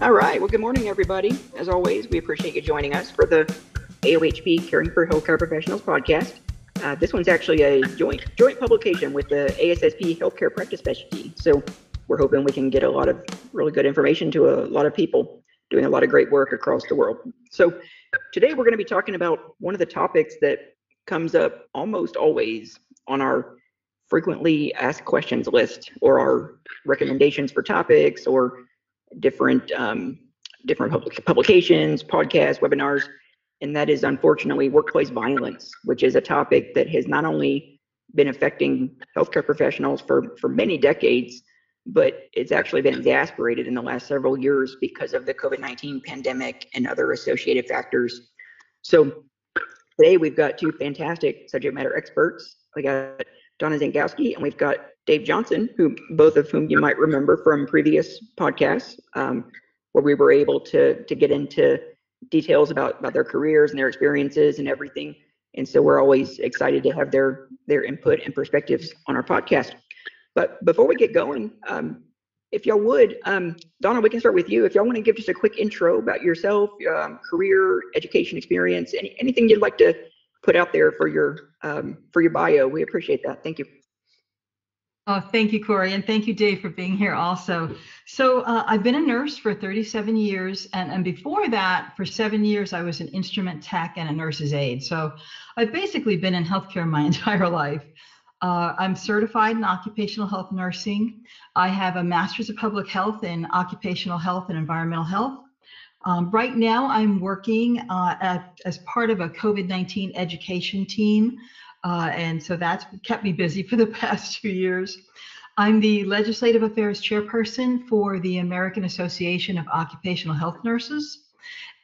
All right. Well, good morning, everybody. As always, we appreciate you joining us for the AOHP Caring for Healthcare Professionals podcast. Uh, this one's actually a joint joint publication with the ASSP Healthcare Practice Specialty. So we're hoping we can get a lot of really good information to a lot of people doing a lot of great work across the world. So today we're going to be talking about one of the topics that comes up almost always on our frequently asked questions list or our recommendations for topics or different um, different public, publications, podcasts, webinars, and that is unfortunately workplace violence, which is a topic that has not only been affecting healthcare professionals for for many decades, but it's actually been exasperated in the last several years because of the COVID-19 pandemic and other associated factors. So today we've got two fantastic subject matter experts. We got Donna Zankowski and we've got Dave Johnson, who both of whom you might remember from previous podcasts, um, where we were able to to get into details about about their careers and their experiences and everything. And so we're always excited to have their their input and perspectives on our podcast. But before we get going, um, if y'all would, um, Donna, we can start with you. If y'all want to give just a quick intro about yourself, um, career, education experience, any, anything you'd like to put out there for your um, for your bio, we appreciate that. Thank you. Oh, thank you, Corey, and thank you, Dave, for being here also. So uh, I've been a nurse for 37 years, and, and before that, for seven years, I was an instrument tech and a nurse's aide. So I've basically been in healthcare my entire life. Uh, I'm certified in occupational health nursing. I have a master's of public health in occupational health and environmental health. Um, right now, I'm working uh, at, as part of a COVID 19 education team. Uh, and so that's kept me busy for the past two years. I'm the Legislative Affairs Chairperson for the American Association of Occupational Health Nurses.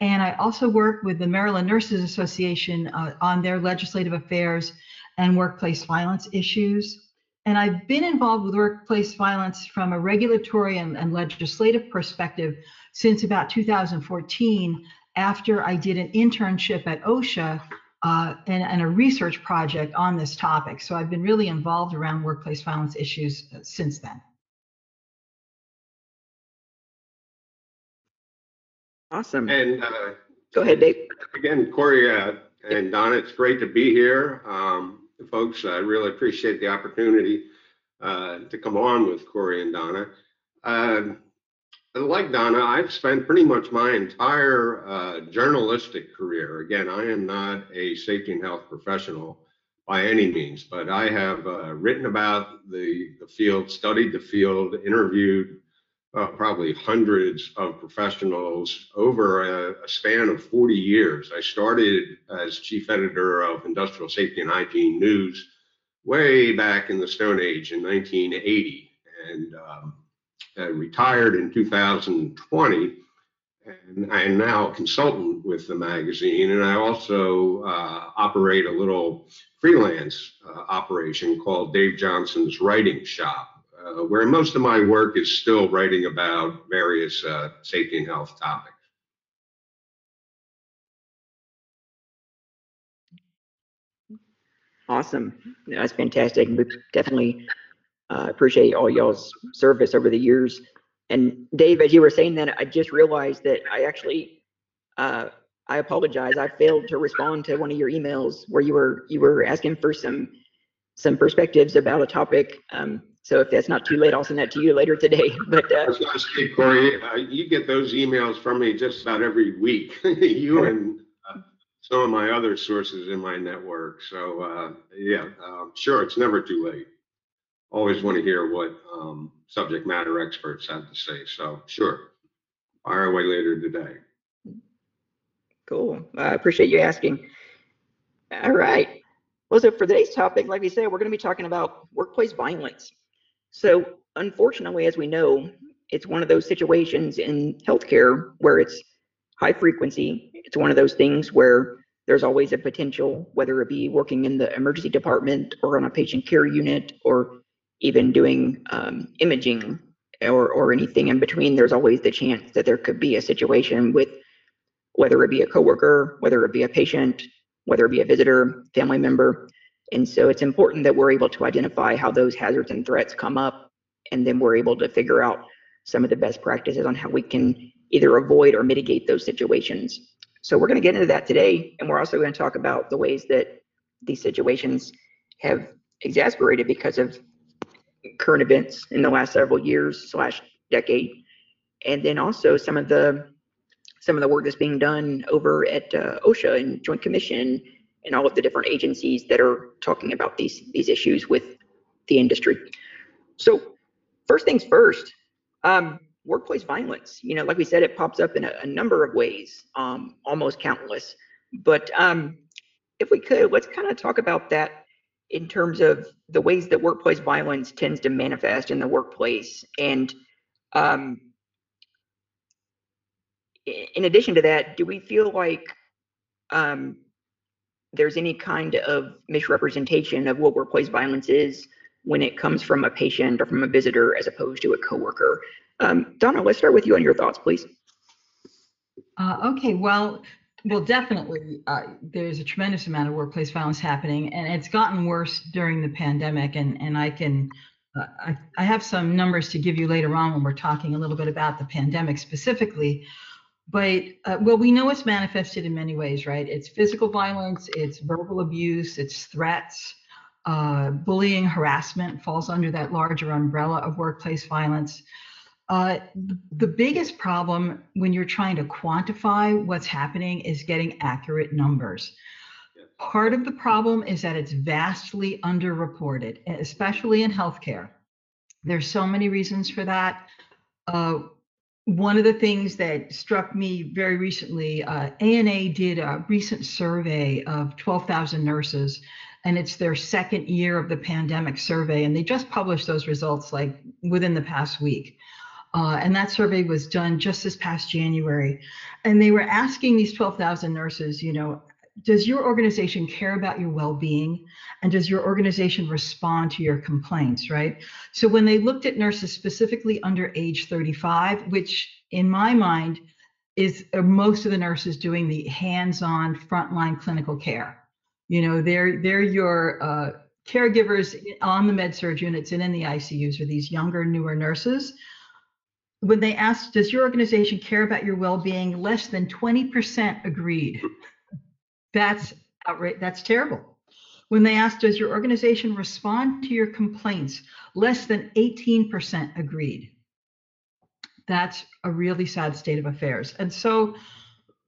And I also work with the Maryland Nurses Association uh, on their legislative affairs and workplace violence issues. And I've been involved with workplace violence from a regulatory and, and legislative perspective since about 2014, after I did an internship at OSHA uh, and, and, a research project on this topic. So I've been really involved around workplace violence issues uh, since then. Awesome. And uh, go ahead, Dave. Again, Corey uh, and Donna, it's great to be here. Um, folks, I really appreciate the opportunity uh, to come on with Corey and Donna. Um, like Donna, I've spent pretty much my entire uh, journalistic career. Again, I am not a safety and health professional by any means, but I have uh, written about the, the field, studied the field, interviewed uh, probably hundreds of professionals over a, a, span of 40 years. I started as chief editor of Industrial Safety and Hygiene News way back in the Stone Age in 1980 and um, retired in 2020. And I am now a consultant with the magazine, and I also uh, operate a little freelance uh, operation called Dave Johnson's Writing Shop uh, where most of my work is still writing about various uh, safety and health topics. Awesome. That's fantastic. We definitely uh, appreciate all y'all's service over the years. And Dave, as you were saying that, I just realized that I actually, uh, I apologize. I failed to respond to one of your emails where you were you were asking for some some perspectives about a topic. Um, so if that's not too late, I'll send that to you later today. But uh, I was going to say, Corey, uh, you get those emails from me just about every week. you and uh, some of my other sources in my network. So uh, yeah, um, sure, it's never too late. Always want to hear what um, subject matter experts have to say. So sure, fire away later today. Cool. I appreciate you asking. All right. Well, so for today's topic, like we said, we're going to be talking about workplace violence. So, unfortunately, as we know, it's one of those situations in healthcare where it's high frequency. It's one of those things where there's always a potential, whether it be working in the emergency department or on a patient care unit or even doing um, imaging or, or anything in between, there's always the chance that there could be a situation with whether it be a coworker, whether it be a patient, whether it be a visitor, family member, and so it's important that we're able to identify how those hazards and threats come up, and then we're able to figure out some of the best practices on how we can either avoid or mitigate those situations. So we're going to get into that today, and we're also going to talk about the ways that these situations have exasperated because of current events in the last several years slash decade, and then also some of the some of the work that's being done over at uh, OSHA and Joint Commission and all of the different agencies that are talking about these these issues with the industry. So first things first, um, workplace violence. You know, like we said, it pops up in a, a number of ways, um, almost countless. But um, if we could, let's kind of talk about that in terms of the ways that workplace violence tends to manifest in the workplace. And um, in addition to that, do we feel like um, there's any kind of misrepresentation of what workplace violence is when it comes from a patient or from a visitor as opposed to a coworker? Um, Donna, let's start with you on your thoughts, please. Uh, okay, well, well, definitely, uh, there's a tremendous amount of workplace violence happening, and it's gotten worse during the pandemic. And and I can, uh, I, I have some numbers to give you later on when we're talking a little bit about the pandemic specifically. But uh, well, we know it's manifested in many ways, right? It's physical violence, it's verbal abuse, it's threats, uh, bullying, harassment falls under that larger umbrella of workplace violence. Uh, the biggest problem when you're trying to quantify what's happening is getting accurate numbers. Part of the problem is that it's vastly underreported, especially in healthcare. There's so many reasons for that. Uh, one of the things that struck me very recently, uh, ANA did a recent survey of 12,000 nurses, and it's their second year of the pandemic survey, and they just published those results like within the past week. Uh, and that survey was done just this past January. And they were asking these 12,000 nurses, you know, does your organization care about your well-being? And does your organization respond to your complaints right? So when they looked at nurses specifically under age 35 which in my mind is most of the nurses doing the hands-on frontline clinical care. You know they're they're your uh, caregivers on the med surg units and in the icus are these younger newer nurses when they asked, does your organization care about your well-being? Less than 20% agreed. That's outright, that's terrible. When they asked, does your organization respond to your complaints? Less than 18% agreed. That's a really sad state of affairs. And so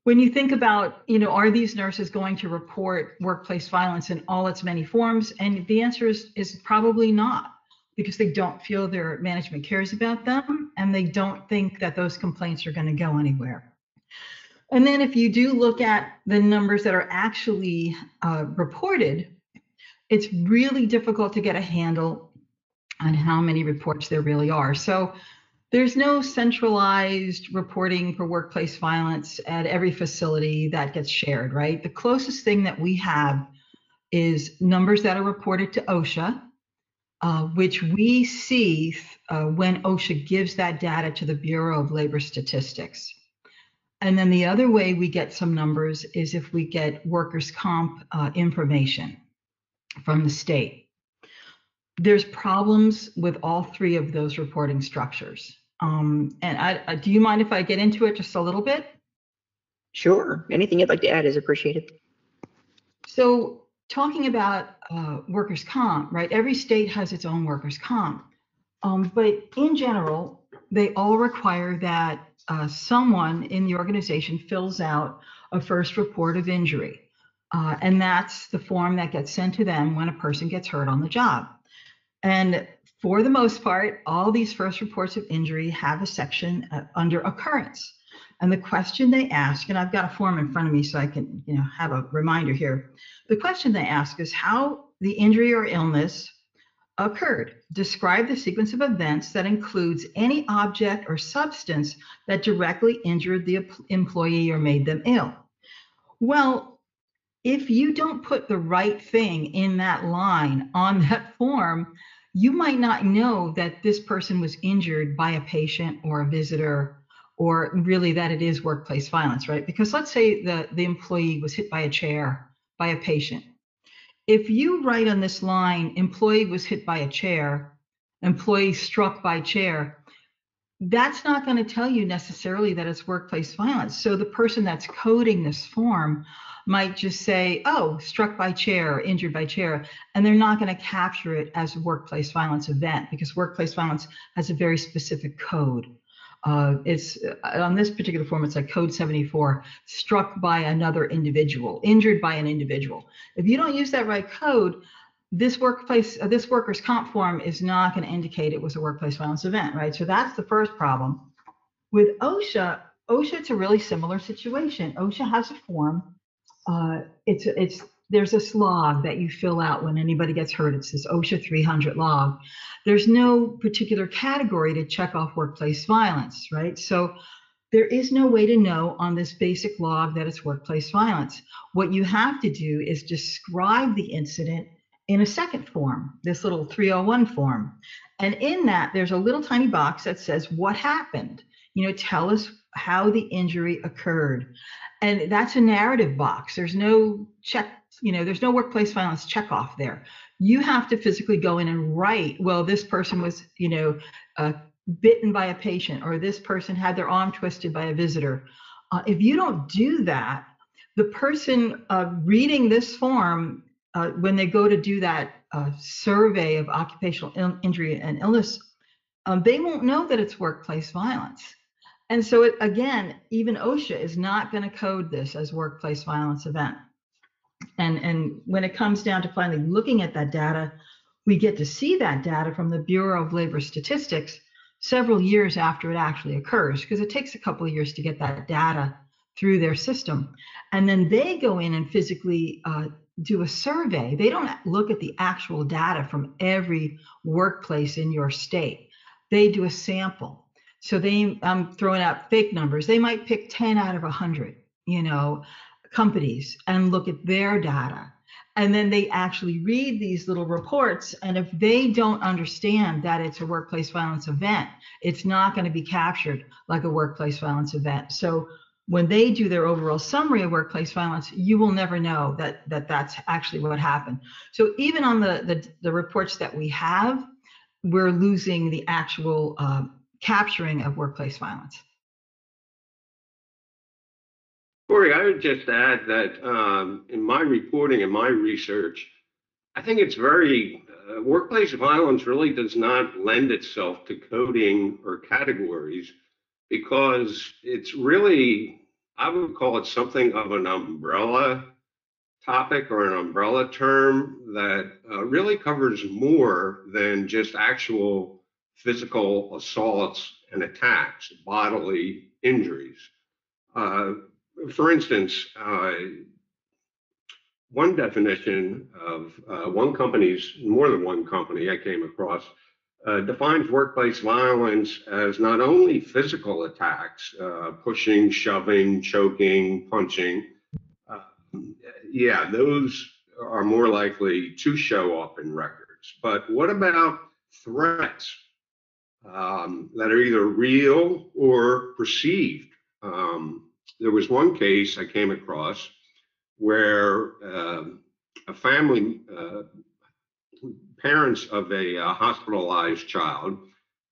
when you think about, you know, are these nurses going to report workplace violence in all its many forms? And the answer is, is probably not because they don't feel their management cares about them and they don't think that those complaints are going to go anywhere. And then if you do look at the numbers that are actually uh, reported, it's really difficult to get a handle on how many reports there really are. So there's no centralized reporting for workplace violence at every facility that gets shared, right? The closest thing that we have is numbers that are reported to OSHA, uh, which we see uh, when OSHA gives that data to the Bureau of Labor Statistics. And then the other way we get some numbers is if we get workers' comp uh, information from the state. There's problems with all three of those reporting structures. Um, and I, I, do you mind if I get into it just a little bit? Sure. Anything you'd like to add is appreciated. So talking about uh, workers' comp, right? Every state has its own workers' comp. Um, but in general, they all require that uh, someone in the organization fills out a first report of injury. Uh, and that's the form that gets sent to them when a person gets hurt on the job. And for the most part, all these first reports of injury have a section uh, under occurrence. And the question they ask, and I've got a form in front of me so I can, you know, have a reminder here. The question they ask is how the injury or illness occurred. Describe the sequence of events that includes any object or substance that directly injured the employee or made them ill. Well, if you don't put the right thing in that line on that form, you might not know that this person was injured by a patient or a visitor or really that it is workplace violence, right? Because let's say the, the employee was hit by a chair by a patient. If you write on this line, employee was hit by a chair, employee struck by chair, that's not going to tell you necessarily that it's workplace violence. So the person that's coding this form might just say, oh, struck by chair, injured by chair, and they're not going to capture it as a workplace violence event because workplace violence has a very specific code. Uh, it's uh, on this particular form, it's like code 74, struck by another individual, injured by an individual. If you don't use that right code, this workplace, uh, this workers' comp form is not going to indicate it was a workplace violence event, right? So that's the first problem. With OSHA, OSHA, it's a really similar situation. OSHA has a form. Uh, it's it's there's this log that you fill out when anybody gets hurt. It's this OSHA 300 log. There's no particular category to check off workplace violence, right? So there is no way to know on this basic log that it's workplace violence. What you have to do is describe the incident in a second form, this little 301 form. And in that, there's a little tiny box that says, What happened? You know, tell us how the injury occurred. And that's a narrative box. There's no check, you know, there's no workplace violence check off there. You have to physically go in and write, well, this person was, you know, uh, bitten by a patient, or this person had their arm twisted by a visitor. Uh, if you don't do that, the person uh, reading this form uh, when they go to do that uh, survey of occupational Il- injury and illness, um, they won't know that it's workplace violence. And so, it, again, even OSHA is not going to code this as workplace violence event. And, and when it comes down to finally looking at that data, we get to see that data from the Bureau of Labor Statistics several years after it actually occurs, because it takes a couple of years to get that data through their system. And then they go in and physically uh, do a survey. They don't look at the actual data from every workplace in your state. They do a sample. So they, I'm throwing out fake numbers. They might pick 10 out of 100, you know, companies and look at their data. And then they actually read these little reports. And if they don't understand that it's a workplace violence event, it's not going to be captured like a workplace violence event. So when they do their overall summary of workplace violence, you will never know that, that that's actually what happened. So even on the, the, the reports that we have, we're losing the actual uh, capturing of workplace violence. Corey, I would just add that um, in my reporting and my research, I think it's very, uh, workplace violence really does not lend itself to coding or categories because it's really, I would call it something of an umbrella topic or an umbrella term that uh, really covers more than just actual physical assaults and attacks, bodily injuries. Uh, for instance, uh, one definition of uh, one company's, more than one company I came across, uh, defines workplace violence as not only physical attacks, uh, pushing, shoving, choking, punching. Uh, yeah, those are more likely to show up in records. But what about threats um, that are either real or perceived? Um, there was one case I came across where um, a family uh, parents of a uh, hospitalized child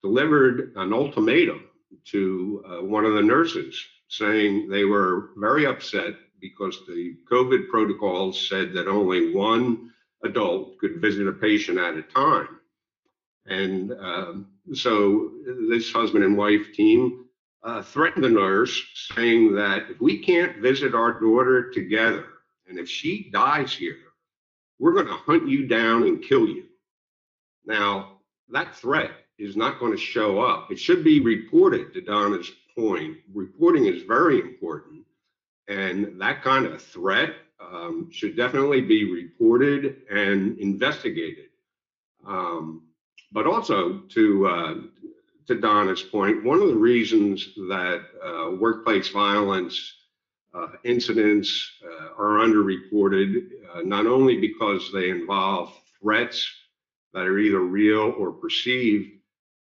delivered an ultimatum to uh, one of the nurses saying they were very upset because the COVID protocols said that only one adult could visit a patient at a time. And um, so this husband and wife team uh, threatened the nurse, saying that if we can't visit our daughter together, and if she dies here, we're going to hunt you down and kill you. Now, that threat is not going to show up. It should be reported, to Donna's point. Reporting is very important. And that kind of threat um, should definitely be reported and investigated. Um, but also, to, uh, to Donna's point, one of the reasons that uh, workplace violence uh, incidents uh, are underreported, uh, not only because they involve threats that are either real or perceived.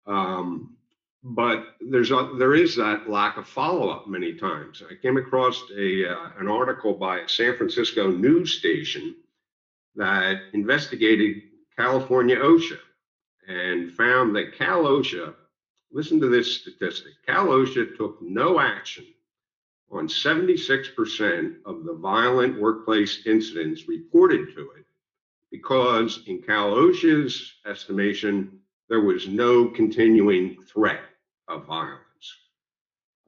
Um, but there's a, there is that lack of follow-up many times. I came across a uh, an article by a San Francisco news station that investigated California OSHA and found that Cal OSHA listen to this statistic. Cal OSHA took no action on 76% of the violent workplace incidents reported to it because, in Cal OSHA's estimation, there was no continuing threat of violence.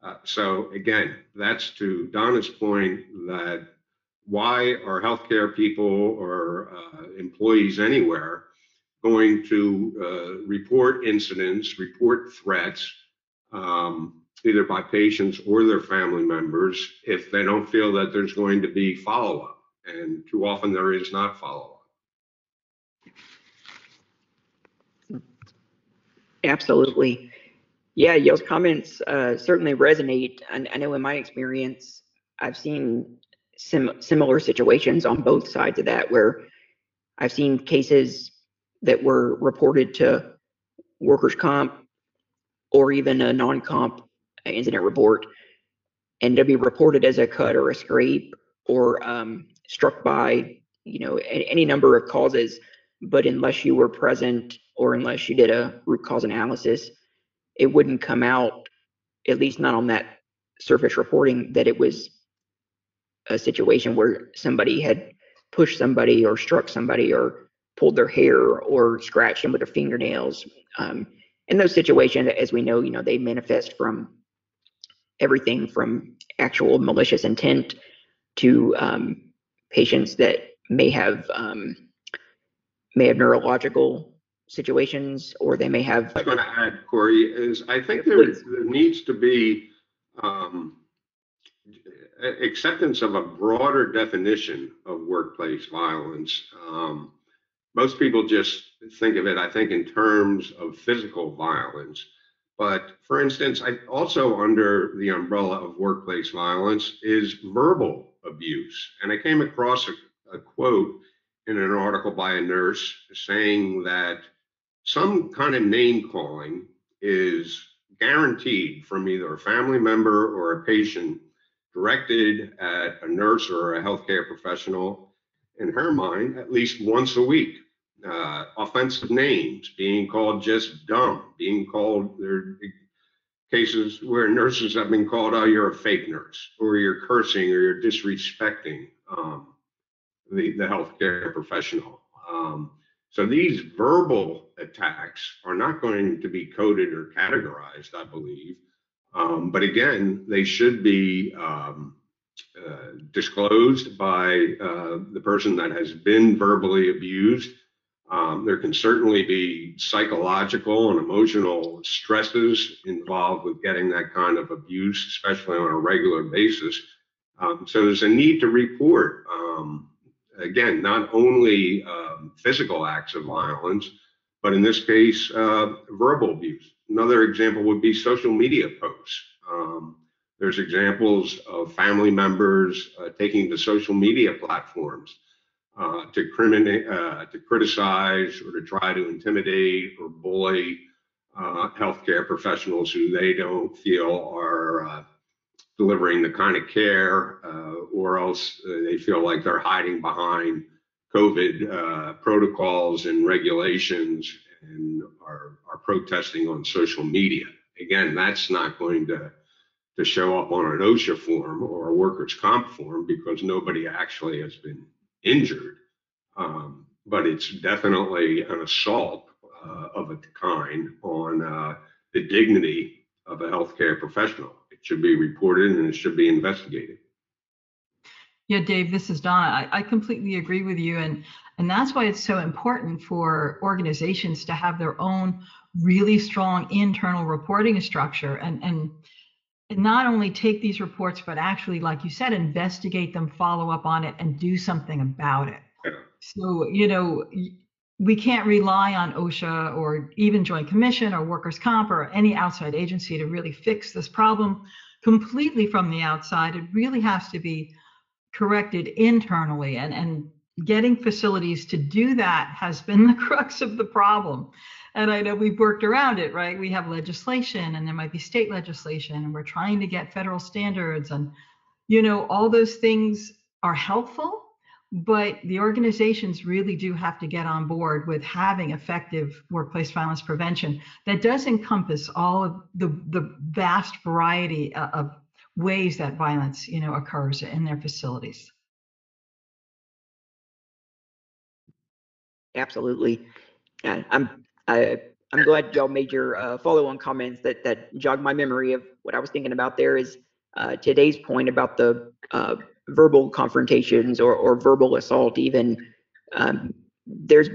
Uh, so, again, that's to Donna's point that why are healthcare people or uh, employees anywhere going to uh, report incidents, report threats, um, either by patients or their family members, if they don't feel that there's going to be follow up. And too often there is not follow up. Absolutely. Yeah, Yale's comments uh, certainly resonate. And I know in my experience, I've seen sim- similar situations on both sides of that where I've seen cases that were reported to workers' comp or even a non comp incident report and to be reported as a cut or a scrape or um, struck by you know any number of causes but unless you were present or unless you did a root cause analysis it wouldn't come out at least not on that surface reporting that it was a situation where somebody had pushed somebody or struck somebody or pulled their hair or scratched them with their fingernails. Um, in those situations, as we know, you know, they manifest from everything from actual malicious intent to um, patients that may have um, may have neurological situations or they may have. I'm going to add, Corey, is I think there, there needs to be um, acceptance of a broader definition of workplace violence. Um, most people just think of it, I think, in terms of physical violence. But for instance, I also under the umbrella of workplace violence is verbal abuse. And I came across a, a quote in an article by a nurse saying that some kind of name calling is guaranteed from either a family member or a patient directed at a nurse or a healthcare professional, in her mind, at least once a week. Uh, offensive names, being called just dumb, being called, there are cases where nurses have been called, oh, you're a fake nurse, or you're cursing, or you're disrespecting um, the, the healthcare professional. Um, so these verbal attacks are not going to be coded or categorized, I believe. Um, but again, they should be um, uh, disclosed by uh, the person that has been verbally abused. Um, there can certainly be psychological and emotional stresses involved with getting that kind of abuse, especially on a regular basis. Um, so there's a need to report, um, again, not only um, physical acts of violence, but in this case, uh, verbal abuse. Another example would be social media posts. There's examples of family members uh, taking to social media platforms uh, to, uh, to criticize or to try to intimidate or bully uh, healthcare professionals who they don't feel are uh, delivering the kind of care or else they feel like they're hiding behind COVID protocols and regulations and are, are protesting on social media. Again, that's not going to, to show up on an OSHA form or a workers' comp form because nobody actually has been injured. Um, but it's definitely an assault uh, of a kind on uh, the dignity of a healthcare professional. It should be reported and it should be investigated. Yeah, Dave, this is Donna. I, I completely agree with you. And and that's why it's so important for organizations to have their own really strong internal reporting structure and, and, and not only take these reports, but actually, like you said, investigate them, follow up on it, and do something about it. So, you know, we can't rely on OSHA or even Joint Commission or Workers' Comp or any outside agency to really fix this problem completely from the outside. It really has to be corrected internally and, and getting facilities to do that has been the crux of the problem. And I know we've worked around it, right? We have legislation and there might be state legislation and we're trying to get federal standards and you know all those things are helpful, but the organizations really do have to get on board with having effective workplace violence prevention that does encompass all of the, the vast variety of ways that violence you know occurs in their facilities absolutely i'm I, i'm glad y'all made your uh, follow-on comments that that jogged my memory of what i was thinking about there is uh, today's point about the uh, verbal confrontations or, or verbal assault even um, there's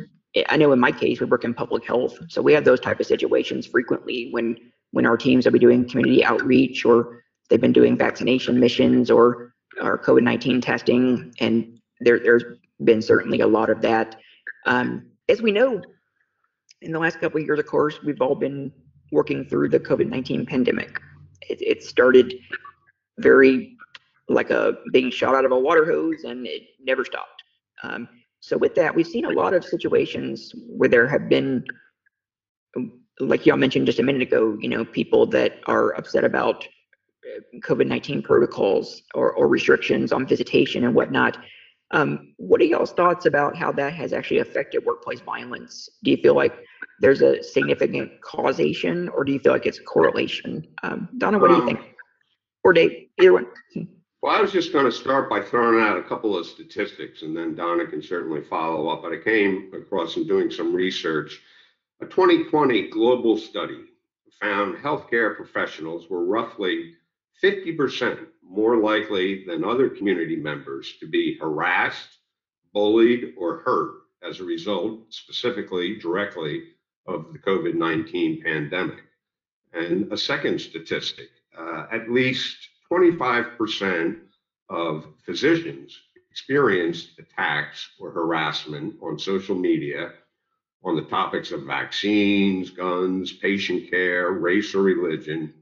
i know in my case we work in public health so we have those type of situations frequently when when our teams will be doing community outreach or they've been doing vaccination missions or or covid-19 testing and there, there's been certainly a lot of that. Um, as we know in the last couple of years of course we've all been working through the covid-19 pandemic it, it started very like a being shot out of a water hose and it never stopped. Um, so with that, we've seen a lot of situations where there have been, like y'all mentioned just a minute ago, you know, people that are upset about uh, COVID-19 protocols or, or restrictions on visitation and whatnot. Um, what are y'all's thoughts about how that has actually affected workplace violence? Do you feel like there's a significant causation or do you feel like it's a correlation? Um, Donna, what do you Um, think? Or Dave, either one. Well, I was just going to start by throwing out a couple of statistics and then Donna can certainly follow up. But I came across in doing some research. A 2020 global study found healthcare professionals were roughly 50% more likely than other community members to be harassed, bullied, or hurt as a result, specifically directly, of the COVID 19 pandemic. And a second statistic uh, at least 25% of physicians experienced attacks or harassment on social media on the topics of vaccines, guns, patient care, race, or religion.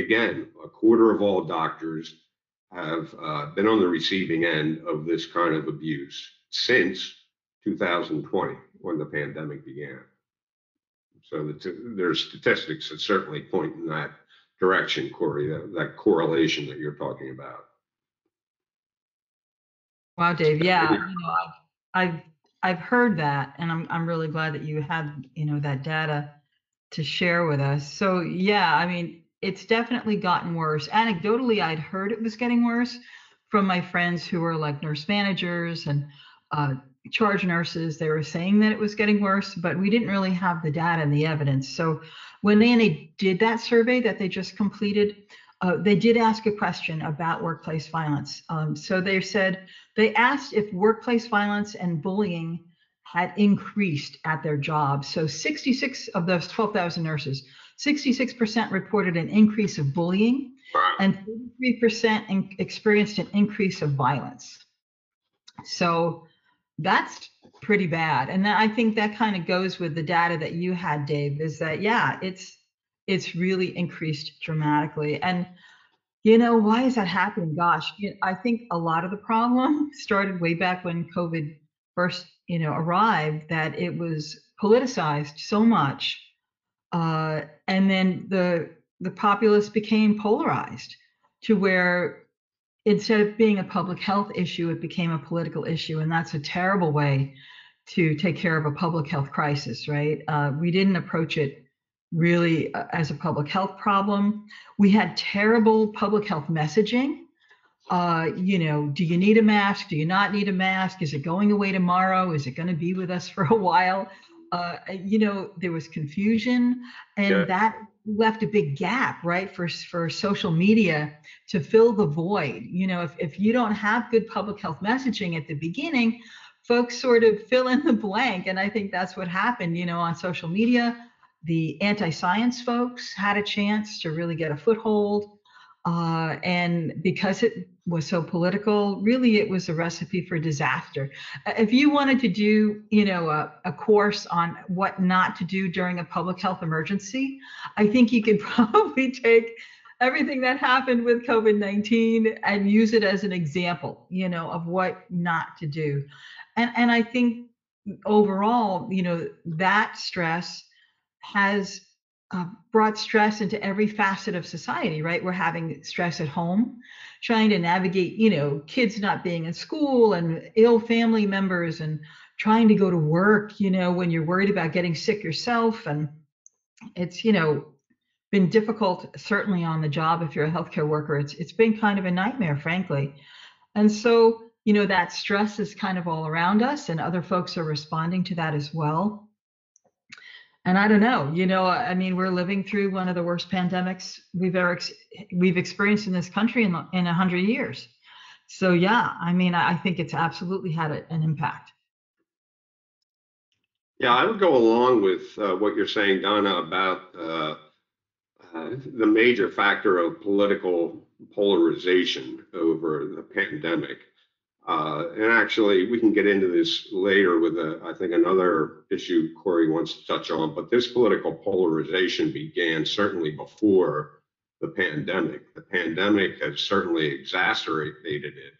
Again, a quarter of all doctors have uh, been on the receiving end of this kind of abuse since 2020 when the pandemic began. So the t- there's statistics that certainly point in that direction, Corey, that, that correlation that you're talking about. Wow, Dave. Yeah, you know, I've I've I've heard that, and I'm I'm really glad that you had you know that data to share with us. So yeah, I mean, it's definitely gotten worse. Anecdotally, I'd heard it was getting worse from my friends who were like nurse managers and uh, charge nurses. They were saying that it was getting worse, but we didn't really have the data and the evidence. So when they did that survey that they just completed, uh, they did ask a question about workplace violence. Um, so they said they asked if workplace violence and bullying had increased at their jobs. So 66 of those 12,000 nurses, 66% reported an increase of bullying, and 33% experienced an increase of violence. So that's pretty bad. And I think that kind of goes with the data that you had, Dave, is that yeah, it's it's really increased dramatically. And you know, why is that happening? Gosh, I think a lot of the problem started way back when COVID first, you know, arrived, that it was politicized so much. Uh, and then the the populace became polarized to where instead of being a public health issue, it became a political issue. And that's a terrible way to take care of a public health crisis, right? Uh, we didn't approach it really uh, as a public health problem. We had terrible public health messaging. Uh, you know, do you need a mask? Do you not need a mask? Is it going away tomorrow? Is it going to be with us for a while? Uh, you know, there was confusion, and Yeah. that left a big gap, right, for for social media to fill the void. You know, if if you don't have good public health messaging at the beginning, folks sort of fill in the blank, and I think that's what happened. You know, on social media, the anti-science folks had a chance to really get a foothold. Uh, and because it was so political, really it was a recipe for disaster. Uh, If you wanted to do, you know, a, a course on what not to do during a public health emergency, I think you could probably take everything that happened with COVID-19 and use it as an example, you know, of what not to do. And and I think overall, you know, that stress has uh, brought stress into every facet of society, right? We're having stress at home, trying to navigate, you know, kids not being in school and ill family members and trying to go to work, you know, when you're worried about getting sick yourself. And it's, you know, been difficult, certainly on the job if you're a healthcare worker. It's it's been kind of a nightmare, frankly. And so, you know, that stress is kind of all around us, and other folks are responding to that as well and I don't know, you know, I mean, we're living through one of the worst pandemics we've ever ex- we've experienced in this country in in a hundred years. So yeah, I mean, I think it's absolutely had a, an impact. Yeah, I would go along with uh, what you're saying, Donna, about uh, uh, the major factor of political polarization over the pandemic. Uh, and actually, we can get into this later with, a, I think, another issue Corey wants to touch on. But this political polarization began certainly before the pandemic. The pandemic has certainly exacerbated it.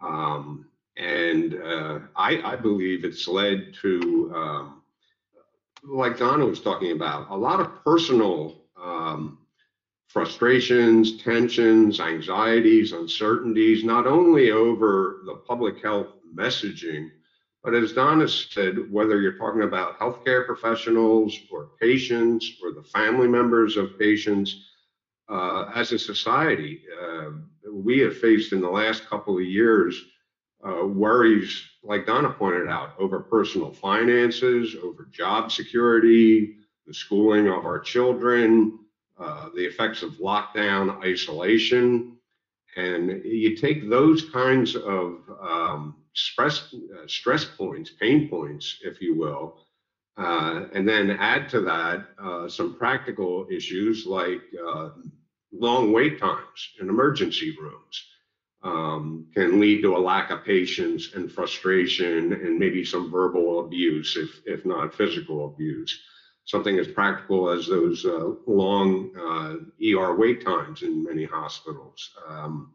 Um, and uh, I, I, believe it's led to, um, like Donna was talking about, a lot of personal um, frustrations, tensions, anxieties, uncertainties, not only over the public health messaging, but as Donna said, whether you're talking about healthcare professionals or patients or the family members of patients, uh, as a society, uh, we have faced in the last couple of years uh, worries, like Donna pointed out, over personal finances, over job security, the schooling of our children, uh, the effects of lockdown, isolation, and you take those kinds of um, stress, uh, stress points, pain points, if you will, uh, and then add to that uh, some practical issues like uh, long wait times in emergency rooms. Um, can lead to a lack of patience and frustration and maybe some verbal abuse, if, if not physical abuse something as practical as those uh, long uh, ER wait times in many hospitals um,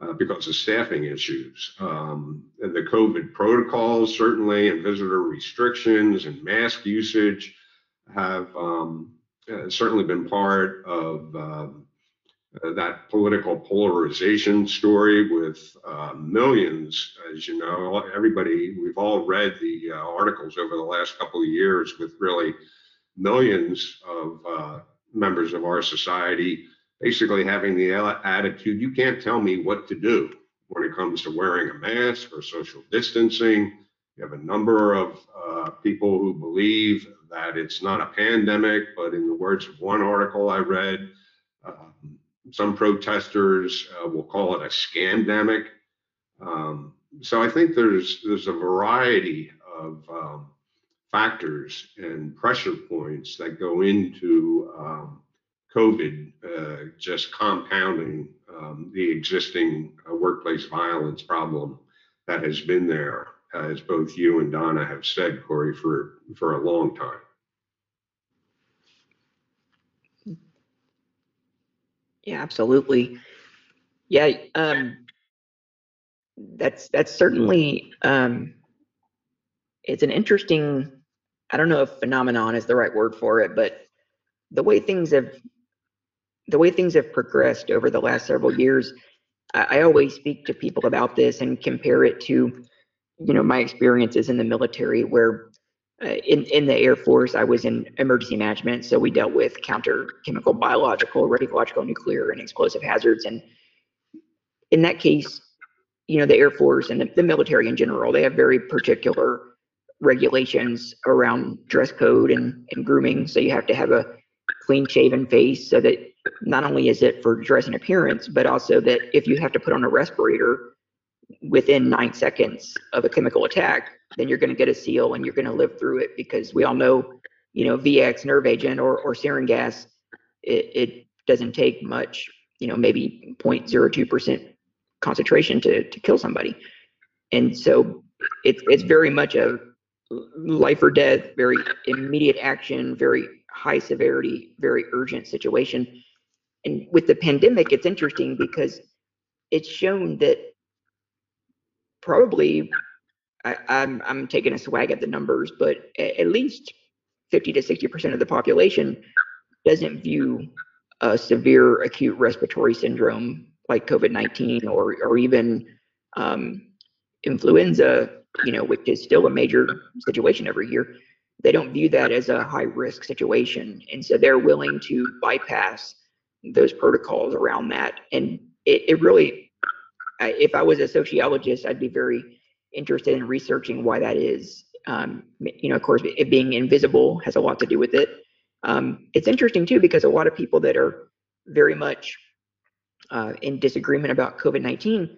uh, because of staffing issues. Um, the COVID protocols, certainly, and visitor restrictions and mask usage have um, uh, certainly been part of um, uh, that political polarization story with uh, millions, as you know, everybody, we've all read the articles over the last couple of years with really millions of uh, members of our society basically having the attitude you can't tell me what to do when it comes to wearing a mask or social distancing. You have a number of uh, people who believe that it's not a pandemic, but in the words of one article I read, um, some protesters uh, will call it a scandemic. Um, so I think there's there's a variety of um, factors and pressure points that go into um, COVID uh, just compounding um, the existing uh, workplace violence problem that has been there, as both you and Donna have said, Corey, for, for a long time. Yeah, absolutely. Yeah, um, that's that's certainly um, it's an interesting I don't know if phenomenon is the right word for it, but the way things have the way things have progressed over the last several years, I, I always speak to people about this and compare it to, you know, my experiences in the military where uh, in, in the Air Force, I was in emergency management. So we dealt with counter chemical, biological, radiological, nuclear, and explosive hazards. And in that case, you know, the Air Force and the, the military in general, they have very particular regulations around dress code and, and grooming. So you have to have a clean shaven face so that not only is it for dress and appearance, but also that if you have to put on a respirator within nine seconds of a chemical attack, then you're going to get a seal and you're going to live through it because we all know, you know, VX nerve agent or, or sarin gas, it, it doesn't take much, you know, maybe 0.02% concentration to, to kill somebody. And so it's, it's very much a life or death, very immediate action, very high severity, very urgent situation. And with the pandemic, it's interesting because it's shown that probably I, am I'm, I'm taking a swag at the numbers, but at least 50 to 60 percent of the population doesn't view a severe acute respiratory syndrome like COVID-19 or, or even um, influenza, you know, which is still a major situation every year. They don't view that as a high risk situation. And so they're willing to bypass those protocols around that. And it, it really, if I was a sociologist, I'd be very interested in researching why that is. Um, you know, of course, it being invisible has a lot to do with it. Um, it's interesting too because a lot of people that are very much uh, in disagreement about COVID 19,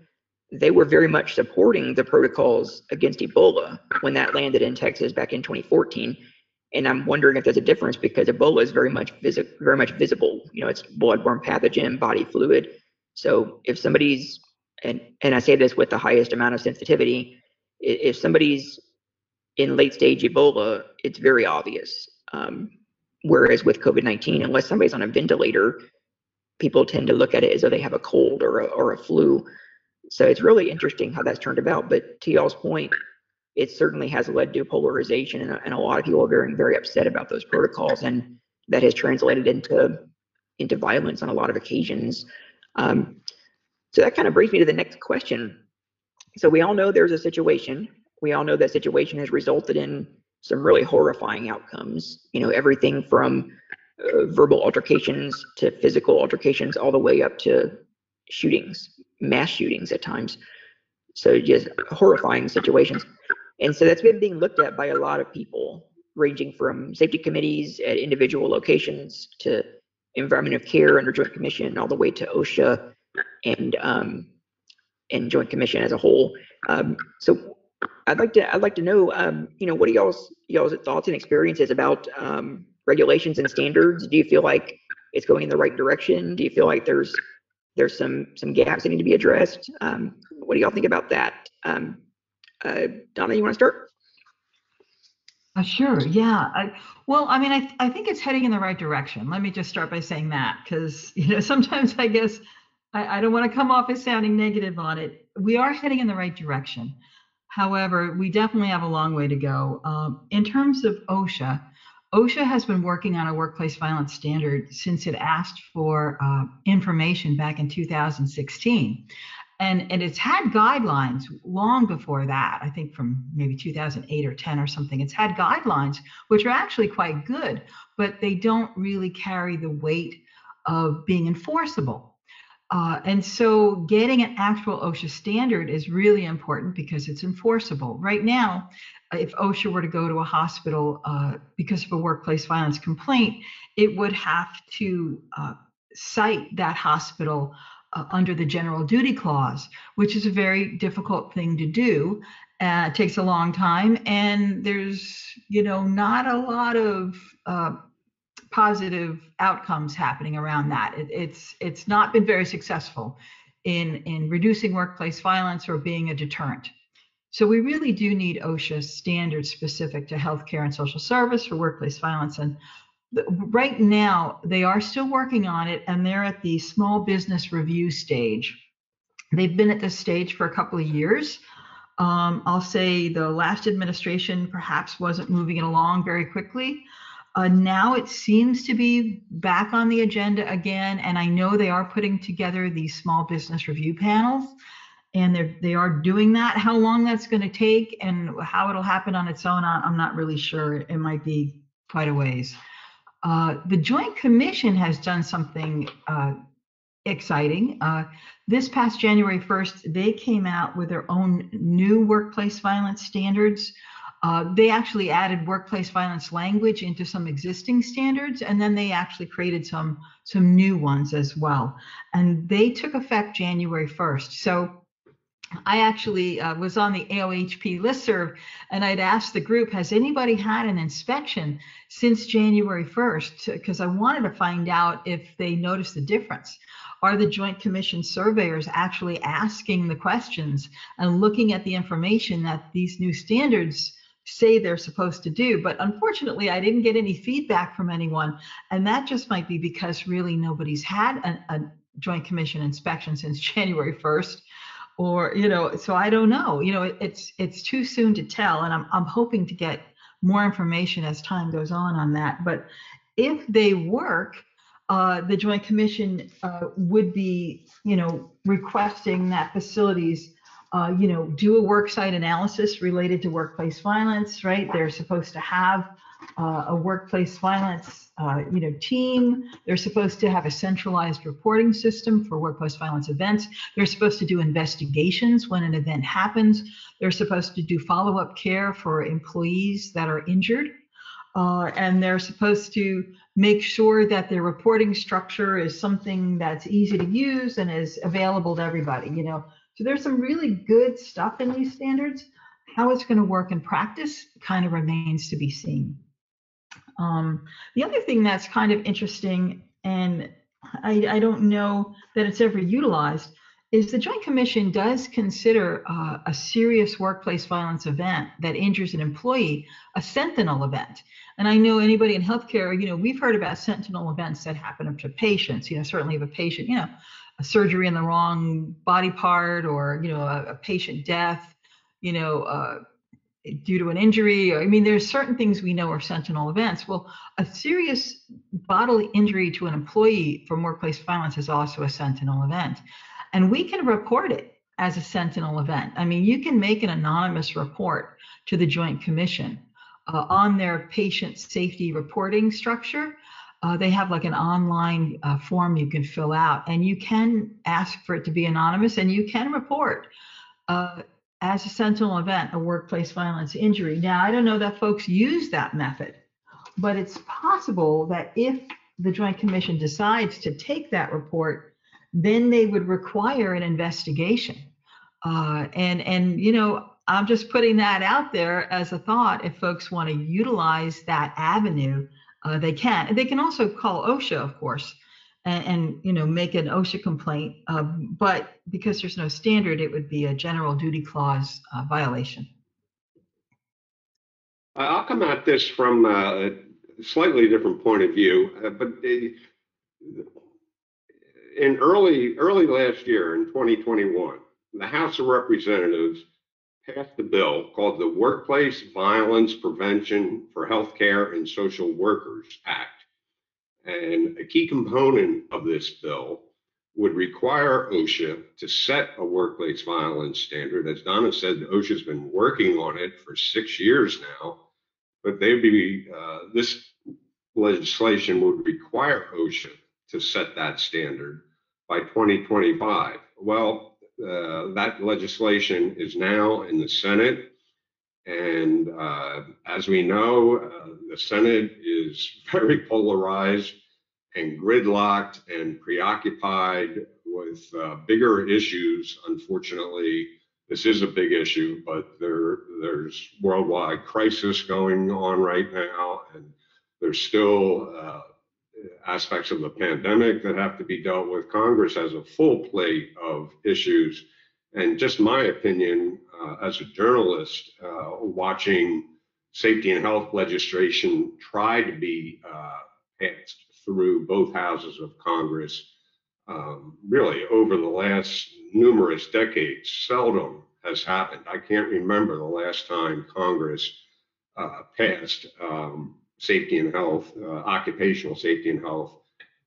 they were very much supporting the protocols against Ebola when that landed in Texas back in 2014. And I'm wondering if there's a difference because Ebola is very much visi- very much visible. You know, it's bloodborne pathogen, body fluid. So if somebody's and and I say this with the highest amount of sensitivity, if somebody's in late stage Ebola, it's very obvious. Um, whereas with COVID 19, unless somebody's on a ventilator, people tend to look at it as though they have a cold or a, or a flu. So it's really interesting how that's turned about. But to y'all's point, it certainly has led to polarization, and, and a lot of people are very, very upset about those protocols, and that has translated into into violence on a lot of occasions. Um, so that kind of brings me to the next question. So we all know there's a situation. We all know that situation has resulted in some really horrifying outcomes. You know, everything from uh, verbal altercations to physical altercations, all the way up to shootings, mass shootings at times. So just horrifying situations. And so that's been being looked at by a lot of people, ranging from safety committees at individual locations to environment of care under Joint Commission, all the way to OSHA and um, and Joint Commission as a whole. Um, so I'd like to I'd like to know, um, you know, what are y'all's y'all's thoughts and experiences about um, regulations and standards? Do you feel like it's going in the right direction? Do you feel like there's there's some some gaps that need to be addressed? Um, what do y'all think about that? Um, uh, Donna, you want to start? Uh, sure. Yeah. I, well, I mean, I, I think it's heading in the right direction. Let me just start by saying that because you know sometimes I guess I, I don't want to come off as sounding negative on it. We are heading in the right direction. However, we definitely have a long way to go. Um, in terms of OSHA, OSHA has been working on a workplace violence standard since it asked for uh, information back in 2016. And, and it's had guidelines long before that, I think from maybe 2008 or 10 or something. It's had guidelines which are actually quite good, but they don't really carry the weight of being enforceable. Uh, and so getting an actual OSHA standard is really important because it's enforceable. Right now, if OSHA were to go to a hospital uh, because of a workplace violence complaint, it would have to uh, cite that hospital uh, under the general duty clause, which is a very difficult thing to do. It takes a long time, and there's, you know, not a lot of uh, positive outcomes happening around that. It, it's it's not been very successful in in reducing workplace violence or being a deterrent. So we really do need OSHA standards specific to healthcare and social service for workplace violence. And right now they are still working on it, and they're at the small business review stage. They've been at this stage for a couple of years. Um, I'll say the last administration perhaps wasn't moving it along very quickly. Uh, now it seems to be back on the agenda again, and I know they are putting together these small business review panels, and they they are doing that. How long that's going to take and how it'll happen on its own, I'm not really sure. It might be quite a ways. Uh, the Joint Commission has done something uh, exciting. Uh, this past January 1st, they came out with their own new workplace violence standards uh, they actually added workplace violence language into some existing standards, and then they actually created some some new ones as well. And they took effect January 1st. So I actually uh, was on the AOHP listserv, and I'd asked the group, "Has anybody had an inspection since January 1st?" Because I wanted to find out if they noticed the difference are the Joint Commission surveyors actually asking the questions and looking at the information that these new standards say they're supposed to do. But unfortunately, I didn't get any feedback from anyone. And that just might be because really nobody's had a, a Joint Commission inspection since January 1st. Or, you know, so I don't know. You know, it, it's it's too soon to tell. And I'm I'm hoping to get more information as time goes on on that. But if they work, uh, the Joint Commission uh, would be, you know, requesting that facilities, uh, you know, do a worksite analysis related to workplace violence, right? They're supposed to have uh, a workplace violence, uh, you know, team. They're supposed to have a centralized reporting system for workplace violence events. They're supposed to do investigations when an event happens. They're supposed to do follow-up care for employees that are injured. Uh, and they're supposed to make sure that their reporting structure is something that's easy to use and is available to everybody, you know. So there's some really good stuff in these standards. How it's going to work in practice kind of remains to be seen. Um, the other thing that's kind of interesting, and I, I, don't know that it's ever utilized, is the Joint Commission does consider uh, a serious workplace violence event that injures an employee a sentinel event. And I know anybody in healthcare, you know, we've heard about sentinel events that happen to patients. You know, certainly if a patient, you know, a surgery in the wrong body part, or you know, a, a patient death, you know, uh, due to an injury. I mean, there's certain things we know are sentinel events. Well, a serious bodily injury to an employee from workplace violence is also a sentinel event. And we can report it as a sentinel event. I mean, you can make an anonymous report to the Joint Commission uh, on their patient safety reporting structure. Uh, they have like an online uh, form you can fill out, and you can ask for it to be anonymous, and you can report uh, as a sentinel event a workplace violence injury. Now, I don't know that folks use that method, but it's possible that if the Joint Commission decides to take that report, then they would require an investigation. Uh, and and you know I'm just putting that out there as a thought. If folks want to utilize that avenue, uh, they can. They can also call OSHA, of course, and, and you know make an OSHA complaint. Um, but because there's no standard, it would be a general duty clause uh, violation. I'll come at this from a slightly different point of view, uh, but uh, in early early last year, in 2021, the House of Representatives passed a bill called the Workplace Violence Prevention for Healthcare and Social Workers Act. And a key component of this bill would require OSHA to set a workplace violence standard. As Donna said, OSHA's been working on it for six years now, but they'd be, uh, this legislation would require OSHA to set that standard by 2025. Well, uh, that legislation is now in the Senate. And uh, as we know, uh, the Senate is very polarized and gridlocked and preoccupied with uh, bigger issues. Unfortunately, this is a big issue, but there, there's worldwide crisis going on right now, and there's still uh, aspects of the pandemic that have to be dealt with. Congress has a full plate of issues. And just my opinion uh, as a journalist, uh, watching safety and health legislation try to be uh, passed through both houses of Congress, um, really over the last numerous decades, seldom has happened. I can't remember the last time Congress uh, passed um, safety and health, uh, occupational safety and health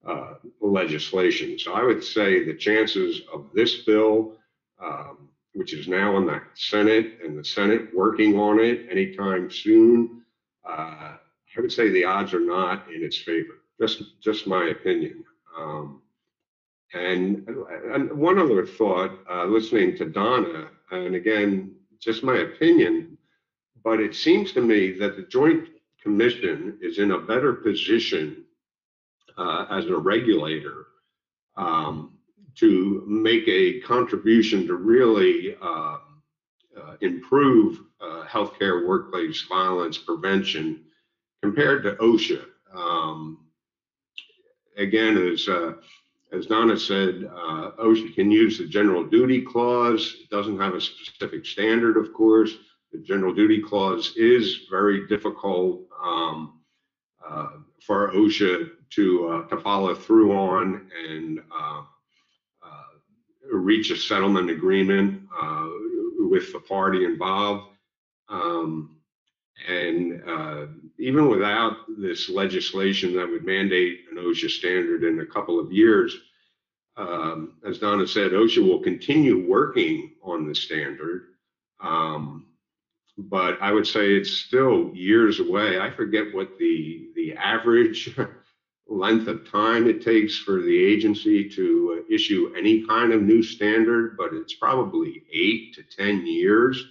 uh, legislation. So I would say the chances of this bill, um, which is now in the Senate and the Senate working on it anytime soon, uh, I would say the odds are not in its favor. Just, just my opinion. Um, and, and, one other thought, uh, listening to Donna, and again, just my opinion, but it seems to me that the Joint commission is in a better position uh, as a regulator um, to make a contribution to really uh, uh, improve uh, healthcare workplace violence prevention compared to OSHA. Um, again, as uh, as Donna said, uh, OSHA can use the general duty clause. It doesn't have a specific standard, of course. The general duty clause is very difficult um, uh, for OSHA to to follow through on and uh, reach a settlement agreement uh, with the party involved. Um, And uh, even without this legislation that would mandate an OSHA standard in a couple of years, um, as Donna said, OSHA will continue working on the standard. Um, but I would say it's still years away. I forget what the the average length of time it takes for the agency to uh, issue any kind of new standard, but it's probably eight to 10 years.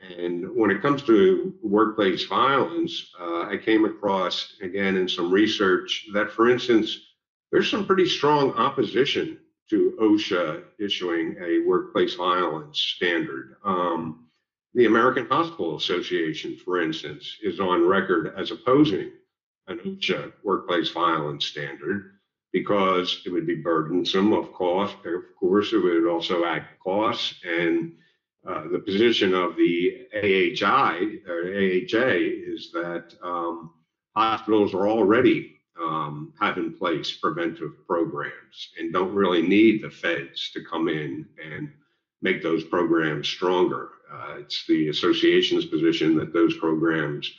And when it comes to workplace violence, uh, I came across, again, in some research that, for instance, there's some pretty strong opposition to OSHA issuing a workplace violence standard. Um, the American Hospital Association, for instance, is on record as opposing an OSHA workplace violence standard because it would be burdensome, of course. Of course, it would also add costs. And uh, the position of the AHI or AHA is that um, hospitals are already um, have in place preventive programs and don't really need the feds to come in and make those programs stronger. Uh, it's the association's position that those programs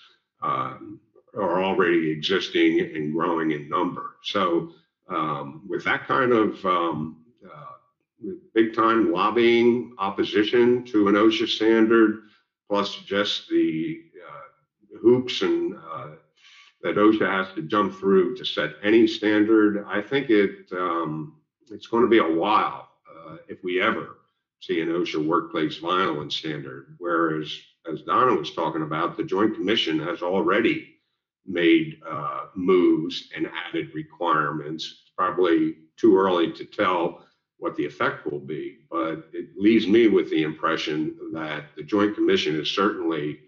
um, are already existing and growing in number. So um, with that kind of um, uh, big time lobbying opposition to an OSHA standard, plus just the uh, hoops and uh, that OSHA has to jump through to set any standard, I think it um, it's going to be a while uh, if we ever see an OSHA workplace violence standard. Whereas, as Donna was talking about, the Joint Commission has already made uh, moves and added requirements. It's probably too early to tell what the effect will be, but it leaves me with the impression that the Joint Commission is certainly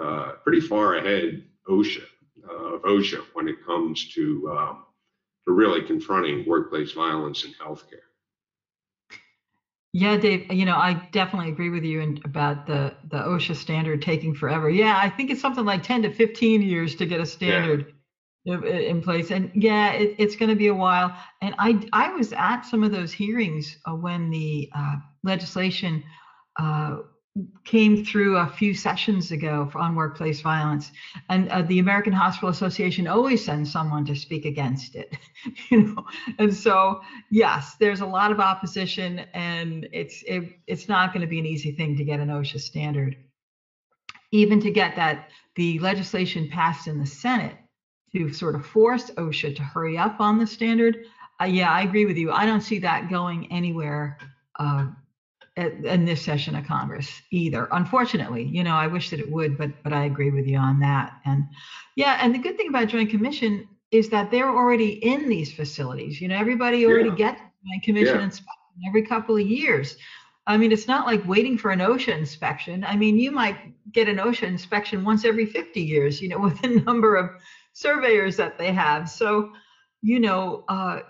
uh, pretty far ahead OSHA uh, of OSHA when it comes to um, to really confronting workplace violence in healthcare. Yeah, Dave, you know, I definitely agree with you in, about the, the OSHA standard taking forever. Yeah, I think it's something like 10 to 15 years to get a standard in, in place. And yeah, it, it's going to be a while. And I, I was at some of those hearings uh, when the uh, legislation uh, came through a few sessions ago on workplace violence. And uh, the american hospital association always sends someone to speak against it you know? And so yes there's a lot of opposition and it's it, it's not going to be an easy thing to get an osha standard. Even to get that the legislation passed in the senate to sort of force osha to hurry up on the standard uh, yeah i agree with you. I don't see that going anywhere uh, in this session of Congress either. Unfortunately, you know, I wish that it would, but but I agree with you on that. And yeah, and the good thing about Joint Commission is that they're already in these facilities. You know, everybody already Yeah. gets Joint Commission Yeah. inspection every couple of years. I mean, it's not like waiting for an OSHA inspection. I mean, you might get an OSHA inspection once every 50 years, you know, with the number of surveyors that they have. So, you know, uh,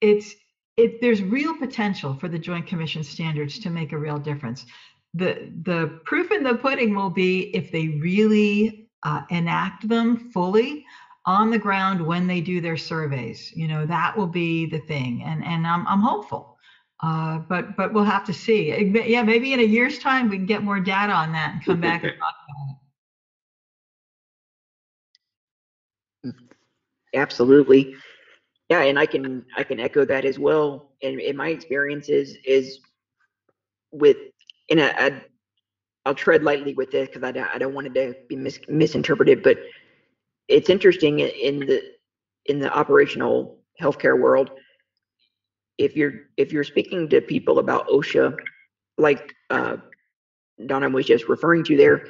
it's it there's real potential for the joint commission standards to make a real difference the the proof in the pudding will be if they really uh, enact them fully on the ground when they do their surveys. You know that will be the thing and and i'm, I'm hopeful. Uh, but but we'll have to see. Yeah maybe in a year's time we can get more data on that and come back and talk about it. Absolutely. Yeah, and I can I can echo that as well. And in my experiences is with and I, I'll tread lightly with this because I don't, I don't want it to be mis- misinterpreted, but it's interesting in- in the in the operational healthcare world. If you're if you're speaking to people about OSHA, like uh, Donna was just referring to there,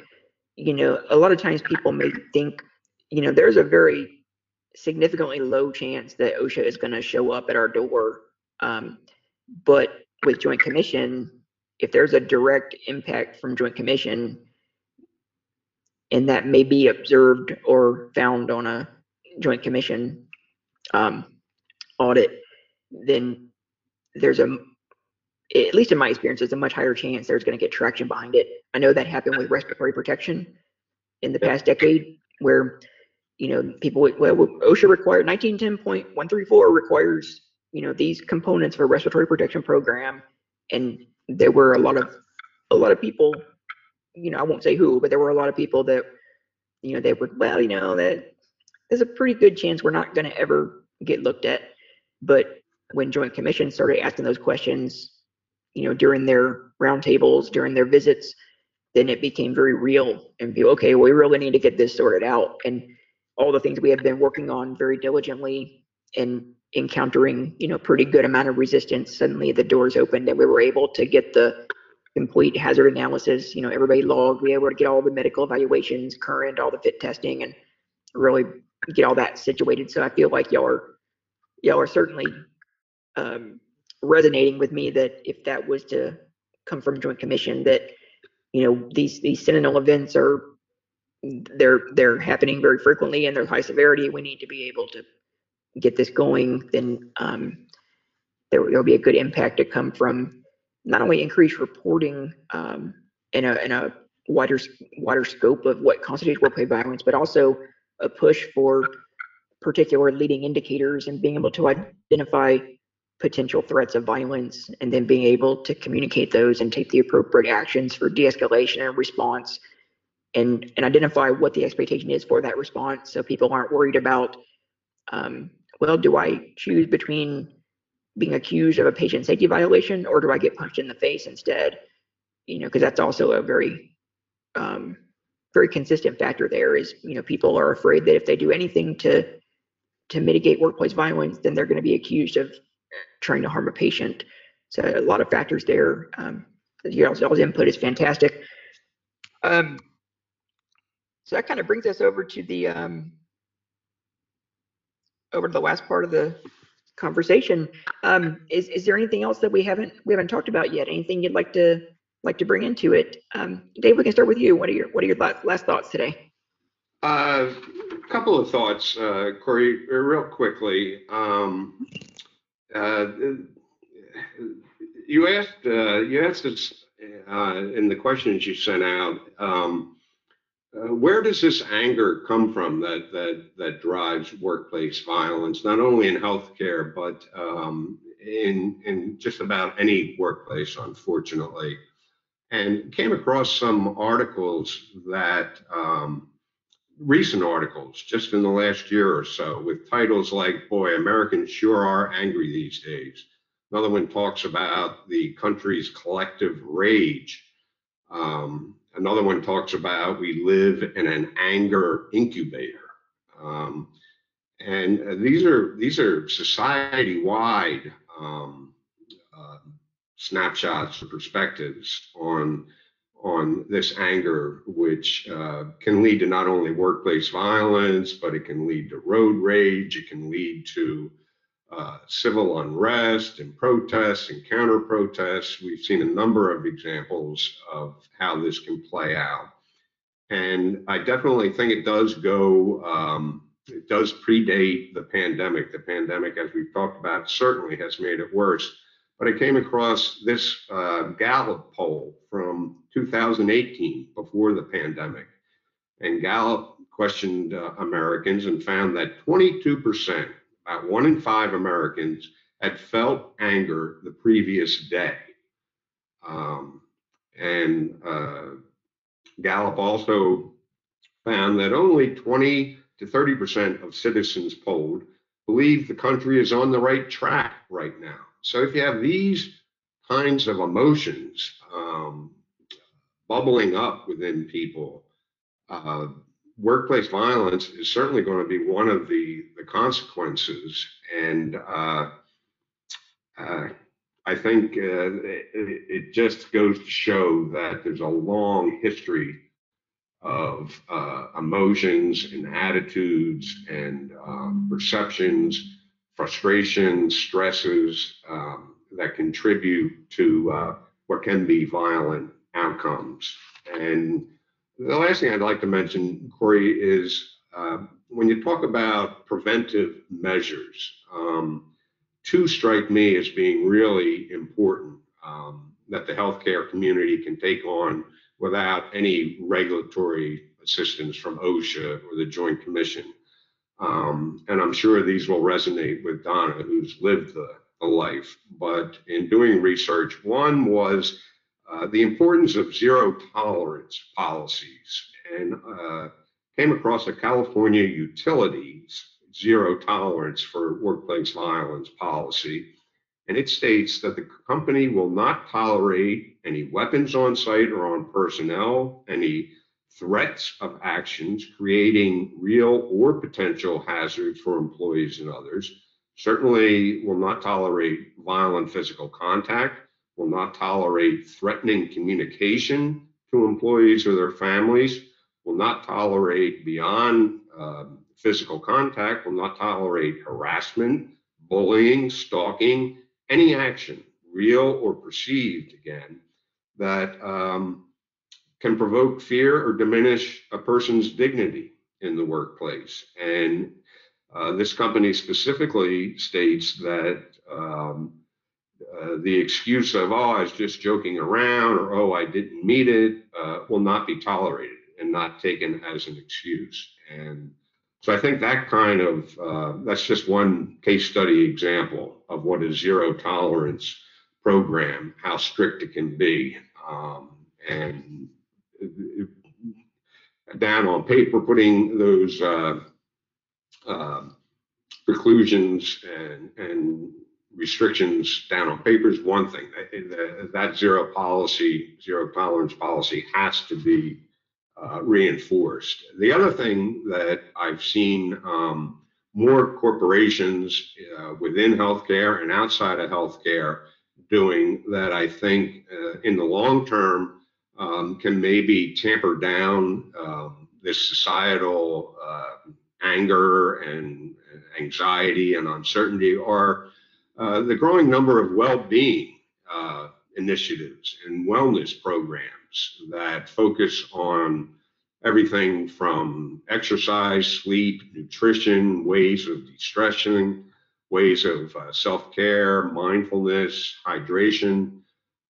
you know, a lot of times people may think, you know, there's a very significantly low chance that OSHA is going to show up at our door. Um, but with Joint Commission, if there's a direct impact from Joint Commission, and that may be observed or found on a Joint Commission um, audit, then there's a, at least in my experience, there's a much higher chance there's going to get traction behind it. I know that happened with respiratory protection in the past decade, where you know, people, well, OSHA required, 1910.134 requires, you know, these components for respiratory protection program. And there were a lot of, a lot of people, you know, I won't say who, but there were a lot of people that you know, they would, well, you know, that there's a pretty good chance we're not going to ever get looked at. But when Joint Commission started asking those questions, you know, during their roundtables, during their visits, then it became very real and be okay, we really need to get this sorted out. And all the things we have been working on very diligently and encountering, you know, pretty good amount of resistance, suddenly the doors opened and we were able to get the complete hazard analysis, you know, everybody logged, we were able to get all the medical evaluations current, all the fit testing and really get all that situated. So I feel like y'all are y'all are certainly um, resonating with me that if that was to come from Joint Commission, that you know these these sentinel events are they're they're happening very frequently and they're high severity. We need to be able to get this going. Then um, there will be a good impact to come from not only increased reporting um, in a in a wider wider scope of what constitutes workplace violence, but also a push for particular leading indicators and being able to identify potential threats of violence and then being able to communicate those and take the appropriate actions for de-escalation and response and and identify what the expectation is for that response so people aren't worried about um, well do i choose between being accused of a patient safety violation or do i get punched in the face instead? You know because that's also a very um, very consistent factor there is you know people are afraid that if they do anything to to mitigate workplace violence then they're going to be accused of trying to harm a patient. So a lot of factors there um, input is fantastic. Um, so that kind of brings us over to the um, over to the last part of the conversation um, is is there anything else that we haven't we haven't talked about yet anything you'd like to like to bring into it. Um, Dave, we can start with you. What are your What are your last thoughts today? A uh, couple of thoughts, uh, Corey, real quickly. Um, uh, you asked uh, you asked us uh, in the questions you sent out. Um, uh, where does this anger come from that that that drives workplace violence, not only in healthcare but um, in in just about any workplace, unfortunately? and came across some articles that um, recent articles just in the last year or so with titles like boy americans sure are angry these days another one talks about the country's collective rage um, another one talks about we live in an anger incubator um, and uh, these are these are society wide um, uh, snapshots or perspectives on on this anger, which uh, can lead to not only workplace violence, but it can lead to road rage. It can lead to uh, civil unrest and protests and counter protests. We've seen a number of examples of how this can play out. And I definitely think it does go, um, it does predate the pandemic. The pandemic, as we've talked about, certainly has made it worse but I came across this uh, Gallup poll from 2018 before the pandemic. And Gallup questioned uh, Americans and found that 22%, about one in five Americans, had felt anger the previous day. Um, and uh, Gallup also found that only 20 to 30% of citizens polled believe the country is on the right track right now. So if you have these kinds of emotions um, bubbling up within people, uh, workplace violence is certainly going to be one of the, the consequences. And uh, uh, I think uh, it, it, just goes to show that there's a long history of uh, emotions and attitudes and um, perceptions frustrations, stresses um, that contribute to uh, what can be violent outcomes. And the last thing I'd like to mention, Corey, is uh, when you talk about preventive measures, um, two strike me as being really important um, that the healthcare community can take on without any regulatory assistance from OSHA or the Joint Commission. Um, and I'm sure these will resonate with Donna, who's lived the, the life. But in doing research, one was uh, the importance of zero tolerance policies and uh, came across a California utilities zero tolerance for workplace violence policy. And it states that the company will not tolerate any weapons on site or on personnel, any threats of actions creating real or potential hazards for employees and others, certainly will not tolerate violent physical contact, will not tolerate threatening communication to employees or their families, will not tolerate beyond uh, physical contact, will not tolerate harassment, bullying, stalking, any action, real or perceived again, that um, can provoke fear or diminish a person's dignity in the workplace. And uh, this company specifically states that um, uh, the excuse of, oh, I was just joking around or, oh, I didn't meet it, uh, will not be tolerated and not taken as an excuse. And so I think that kind of, uh, that's just one case study example of what a zero tolerance program, how strict it can be. Um, and down on paper, putting those uh, uh, preclusions and, and restrictions down on paper is one thing. That, that zero policy, zero tolerance policy has to be uh, reinforced. The other thing that I've seen um, more corporations uh, within healthcare and outside of healthcare doing that I think uh, in the long term um, can maybe tamper down um, this societal uh, anger and anxiety and uncertainty are uh, the growing number of well-being uh, initiatives and wellness programs that focus on everything from exercise, sleep, nutrition, ways of de-stressing, ways of uh, self-care, mindfulness, hydration.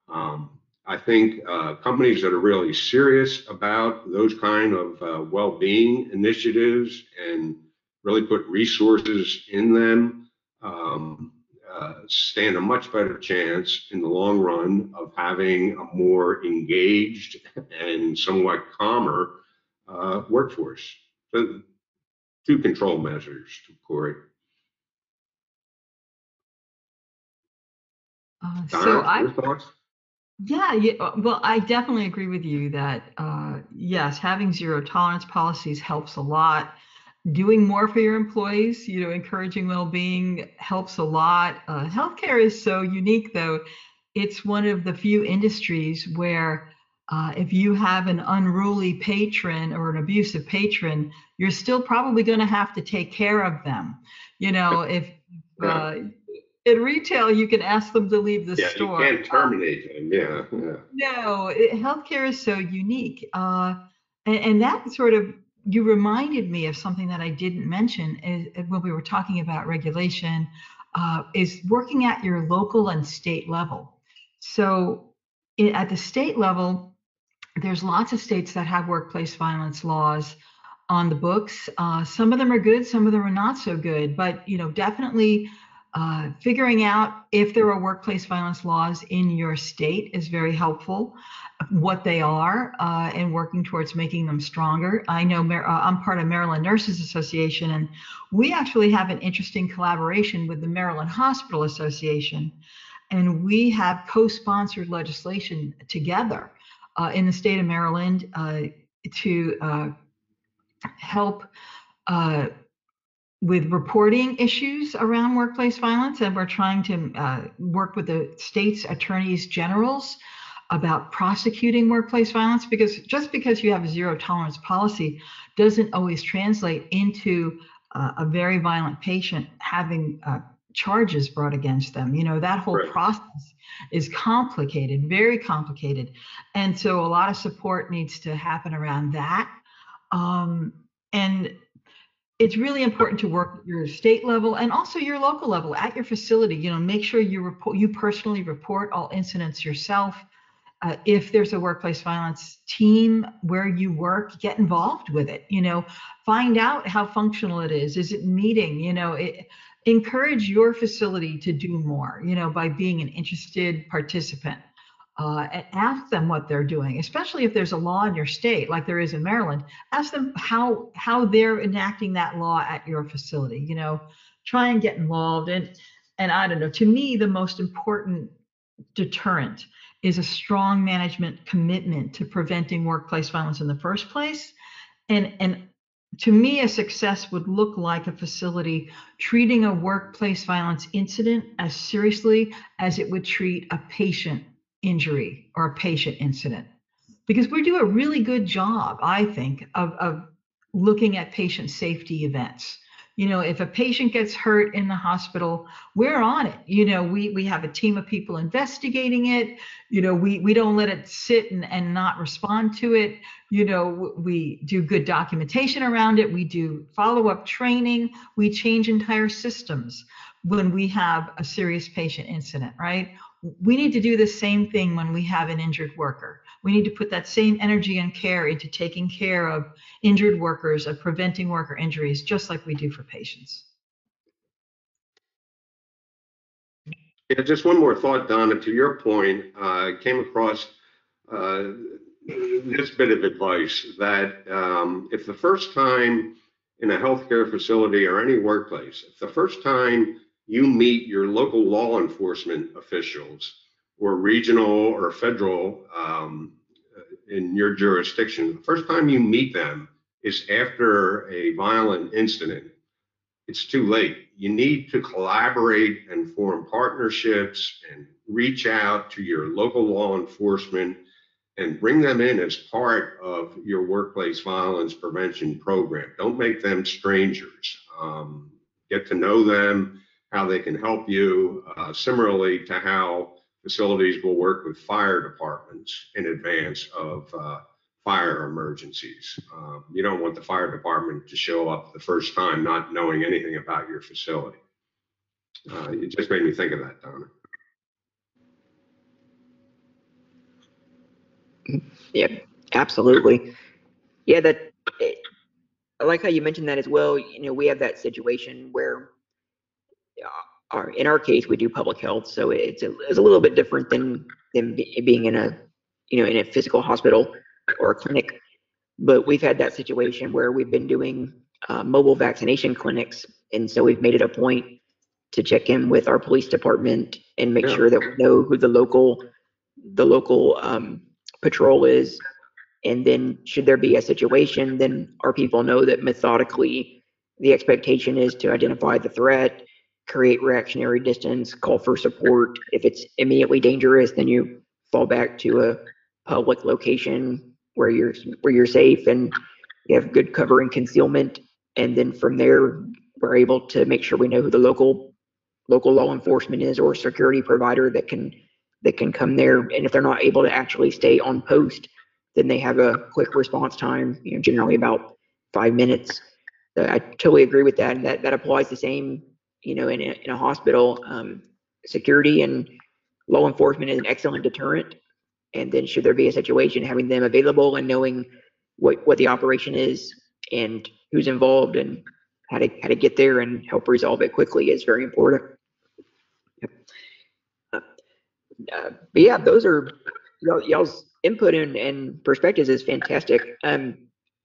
Um, I think uh, companies that are really serious about those kind of uh, well-being initiatives and really put resources in them um, uh, stand a much better chance in the long run of having a more engaged and somewhat calmer uh, workforce. So, two control measures, to Corey. Uh, so I, yeah, yeah, uh, well, I definitely agree with you that uh, yes, having zero tolerance policies helps a lot. Doing more for your employees, you know, encouraging well-being helps a lot. Uh, healthcare is so unique, though. It's one of the few industries where uh, if you have an unruly patron or an abusive patron, you're still probably going to have to take care of them. You know, if uh, in retail, you can ask them to leave the yeah, store. You can't terminate them. Yeah. yeah. No, it, healthcare is so unique. Uh, and, and, that sort of, you reminded me of something that I didn't mention is, when we were talking about regulation, uh, is working at your local and state level. So it, at the state level, there's lots of states that have workplace violence laws on the books. Uh, some of them are good, some of them are not so good, but you know, definitely uh, figuring out if there are workplace violence laws in your state is very helpful. What they are uh, and working towards making them stronger. I know uh, I'm part of Maryland Nurses Association, and we actually have an interesting collaboration with the Maryland Hospital Association, and we have co-sponsored legislation together uh, in the state of Maryland uh, to help with reporting issues around workplace violence. And we're trying to uh, work with the state's attorneys generals about prosecuting workplace violence because just because you have a zero tolerance policy doesn't always translate into uh, a very violent patient having charges brought against them. You know, that whole right. process is complicated, very complicated. And so a lot of support needs to happen around that. Um, and it's really important to work at your state level and also your local level at your facility. You know, make sure you report, you personally report all incidents yourself. Uh, if there's a workplace violence team where you work, get involved with it. You know, find out how functional it is. Is it meeting? You know, it, encourage your facility to do more, you know, by being an interested participant. Uh, and ask them what they're doing, especially if there's a law in your state, like there is in Maryland. Ask them how how they're enacting that law at your facility. You know, try and get involved. And and I don't know. To me, the most important deterrent is a strong management commitment to preventing workplace violence in the first place. And and to me, a success would look like a facility treating a workplace violence incident as seriously as it would treat a patient injury or a patient incident. Because we do a really good job, I think, of, of looking at patient safety events. You know, if a patient gets hurt in the hospital, we're on it. You know, we we have a team of people investigating it. You know, we we don't let it sit and, and not respond to it. You know, we do good documentation around it. We do follow-up training. We change entire systems when we have a serious patient incident, right? We need to do the same thing when we have an injured worker. We need to put that same energy and care into taking care of injured workers, of preventing worker injuries, just like we do for patients. Yeah, just one more thought, Donna, to your point, uh, came across, uh, this bit of advice that, um, if the first time in a healthcare facility or any workplace, if the first time you meet your local law enforcement officials or regional or federal, um, in your jurisdiction, the first time you meet them is after a violent incident, it's too late. You need to collaborate and form partnerships and reach out to your local law enforcement and bring them in as part of your workplace violence prevention program. Don't make them strangers. Um, get to know them, how they can help you, uh, similarly to how facilities will work with fire departments in advance of uh, fire emergencies. Um, you don't want the fire department to show up the first time not knowing anything about your facility. Uh, it just made me think of that, Donna. Yeah, absolutely. Yeah, that, eh, I like how you mentioned that as well. You know, we have that situation where our, in our case, we do public health, so it's a, it's a little bit different than, than be- being in a, you know, in a physical hospital or a clinic. But we've had that situation where we've been doing uh, mobile vaccination clinics, and so we've made it a point to check in with our police department and make Yeah. sure that we know who the local, the local um, patrol is. And then, should there be a situation, then our people know that methodically, the expectation is to identify the threat, create reactionary distance, call for support. If it's immediately dangerous, then you fall back to a public location where you're where you're safe and you have good cover and concealment. And then from there, we're able to make sure we know who the local local law enforcement is or security provider that can that can come there. And if they're not able to actually stay on post, then they have a quick response time, you know, generally about five minutes. I totally agree with that. And that, that applies the same, you know, in a, in a hospital. Um, security and law enforcement is an excellent deterrent. And then should there be a situation, having them available and knowing what, what the operation is and who's involved and how to, how to get there and help resolve it quickly is very important. Yep. Uh, but yeah, those are y'all, y'all's input and, and perspectives is fantastic. Um,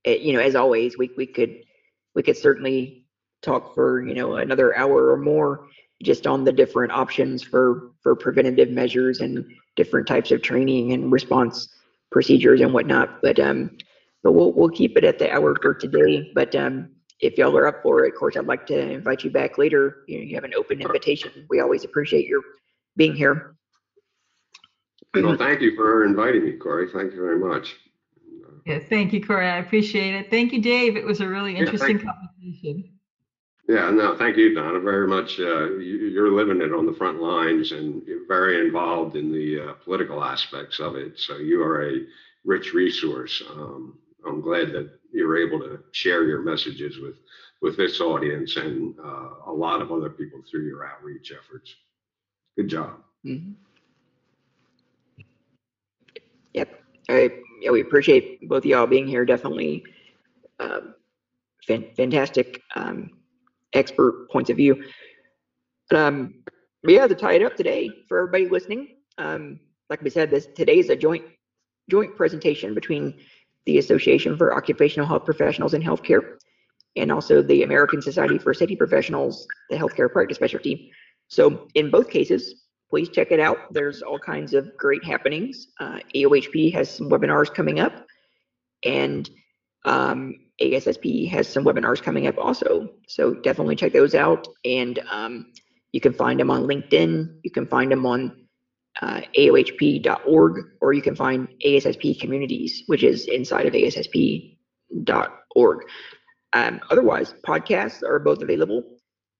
eh, you know, as always, we, we could, we could certainly talk for, you know, another hour or more just on the different options for, for preventative measures and different types of training and response procedures and whatnot. But, um, but we'll, we'll keep it at the hour for today. But, um, if y'all are up for it, of course, I'd like to invite you back later. You know, you have an open invitation. We always appreciate your being here. Well, thank you for inviting me, Corey. Thank you very much. Yeah, thank you, Corey. I appreciate it. Thank you, Dave. It was a really interesting thank- conversation. Yeah, no, thank you, Donna, very much. Uh, you, you're living it on the front lines and you're very involved in the uh, political aspects of it. So you are a rich resource. Um, I'm glad that you're able to share your messages with, with this audience and uh, a lot of other people through your outreach efforts. Good job. Mhm. Yep. All right. Yeah, we appreciate both of y'all being here. Definitely um, fan- fantastic um, expert points of view. Um, but yeah, to tie it up today for everybody listening, um, like we said, this today is a joint joint presentation between the Association for Occupational Health Professionals in Healthcare and also the American Society for Safety Professionals, the healthcare practice specialty. So in both cases, please check it out. There's all kinds of great happenings. Uh, AOHP has some webinars coming up, and um, ASSP has some webinars coming up also. So definitely check those out. And um, you can find them on LinkedIn. You can find them on uh, AOHP.org, or you can find ASSP Communities, which is inside of ASSP.org. Um, otherwise, podcasts are both available.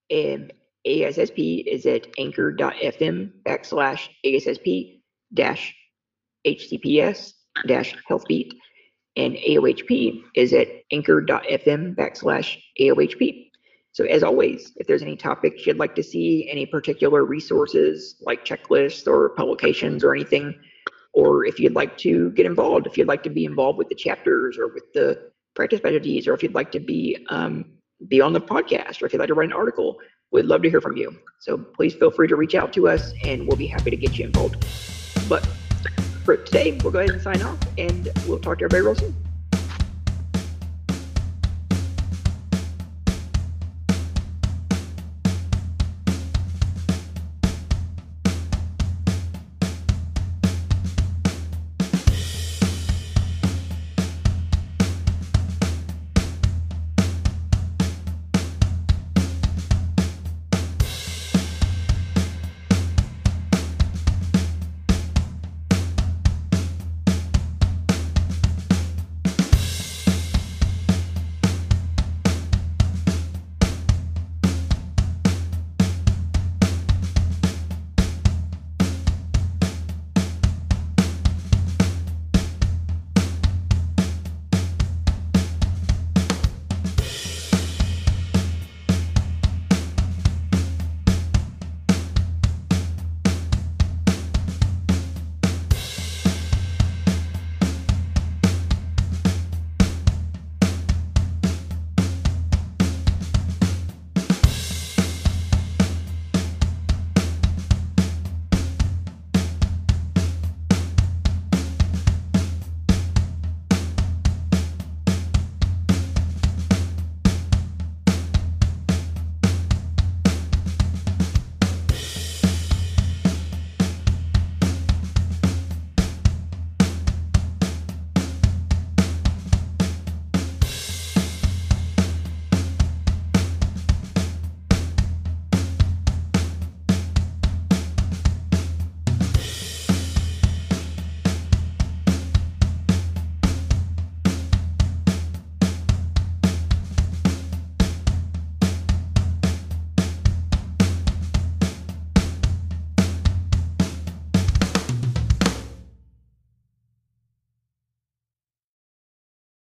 And ASSP is at anchor.fm backslash ASSP dash HCPS dash healthbeat. And AOHP is at anchor.fm backslash AOHP. So as always, if there's any topics you'd like to see, any particular resources like checklists or publications or anything, or if you'd like to get involved, if you'd like to be involved with the chapters or with the practice specialties, or if you'd like to be um, be on the podcast, or if you'd like to write an article, we'd love to hear from you. So please feel free to reach out to us, and we'll be happy to get you involved. But for today, we'll go ahead and sign off, and we'll talk to everybody real soon.